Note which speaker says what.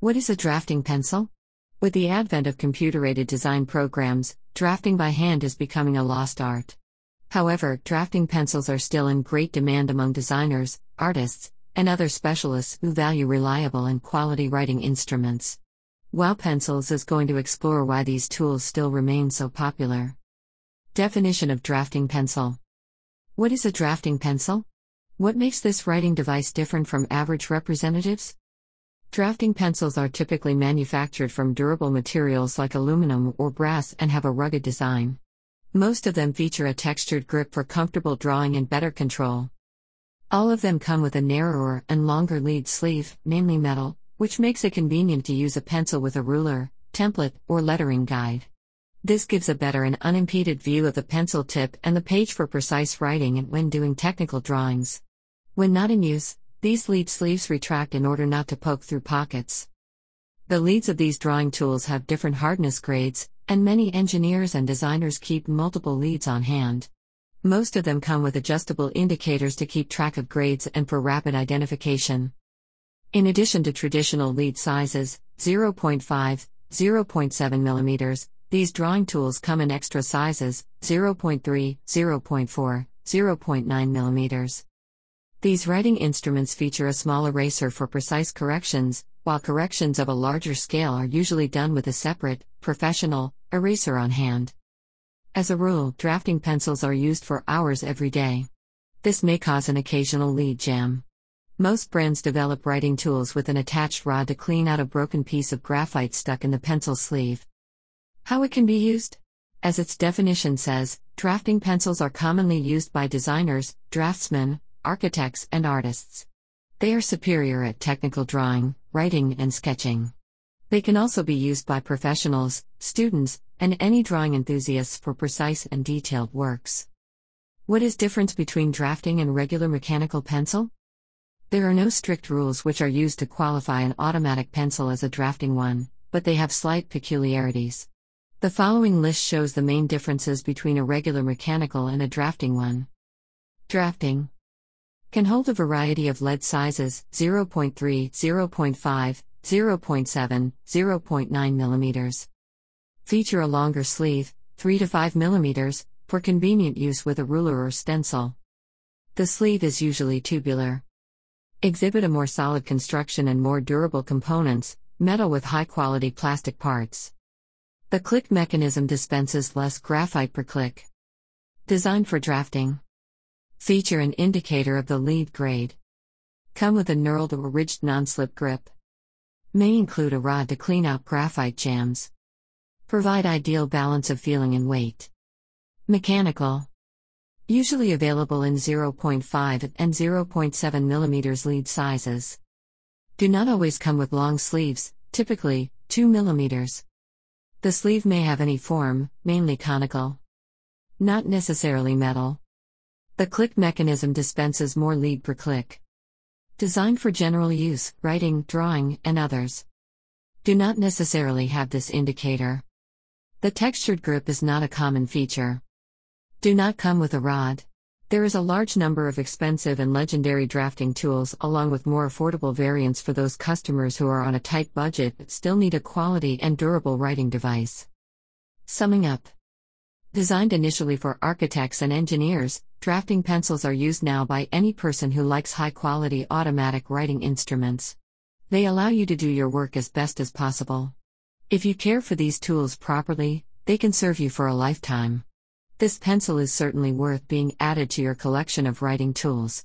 Speaker 1: What is a drafting pencil? With the advent of computer aided design programs, drafting by hand is becoming a lost art. However, drafting pencils are still in great demand among designers, artists, and other specialists who value reliable and quality writing instruments. Wow Pencils is going to explore why these tools still remain so popular. Definition of drafting pencil What is a drafting pencil? What makes this writing device different from average representatives? Drafting pencils are typically manufactured from durable materials like aluminum or brass and have a rugged design. Most of them feature a textured grip for comfortable drawing and better control. All of them come with a narrower and longer lead sleeve, mainly metal, which makes it convenient to use a pencil with a ruler, template, or lettering guide. This gives a better and unimpeded view of the pencil tip and the page for precise writing and when doing technical drawings. When not in use, these lead sleeves retract in order not to poke through pockets. The leads of these drawing tools have different hardness grades, and many engineers and designers keep multiple leads on hand. Most of them come with adjustable indicators to keep track of grades and for rapid identification. In addition to traditional lead sizes, 0.5, 0.7 mm, these drawing tools come in extra sizes, 0.3, 0.4, 0.9 mm. These writing instruments feature a small eraser for precise corrections, while corrections of a larger scale are usually done with a separate, professional, eraser on hand. As a rule, drafting pencils are used for hours every day. This may cause an occasional lead jam. Most brands develop writing tools with an attached rod to clean out a broken piece of graphite stuck in the pencil sleeve. How it can be used? As its definition says, drafting pencils are commonly used by designers, draftsmen, architects, and artists. They are superior at technical drawing, writing, and sketching. They can also be used by professionals, students, and any drawing enthusiasts for precise and detailed works. What is difference between drafting and regular mechanical pencil? There are no strict rules which are used to qualify an automatic pencil as a drafting one, but they have slight peculiarities. The following list shows the main differences between a regular mechanical and a drafting one. Drafting can hold a variety of lead sizes 0.3, 0.5, 0.7, 0.9 mm. Feature a longer sleeve, 3 to 5 mm, for convenient use with a ruler or stencil. The sleeve is usually tubular. Exhibit a more solid construction and more durable components, metal with high quality plastic parts. The click mechanism dispenses less graphite per click. Designed for drafting. Feature an indicator of the lead grade. Come with a knurled or ridged non slip grip. May include a rod to clean out graphite jams. Provide ideal balance of feeling and weight. Mechanical. Usually available in 0.5 and 0.7 mm lead sizes. Do not always come with long sleeves, typically 2 mm. The sleeve may have any form, mainly conical. Not necessarily metal. The click mechanism dispenses more lead per click. Designed for general use, writing, drawing, and others. Do not necessarily have this indicator. The textured grip is not a common feature. Do not come with a rod. There is a large number of expensive and legendary drafting tools, along with more affordable variants for those customers who are on a tight budget but still need a quality and durable writing device. Summing up Designed initially for architects and engineers, drafting pencils are used now by any person who likes high quality automatic writing instruments. They allow you to do your work as best as possible. If you care for these tools properly, they can serve you for a lifetime. This pencil is certainly worth being added to your collection of writing tools.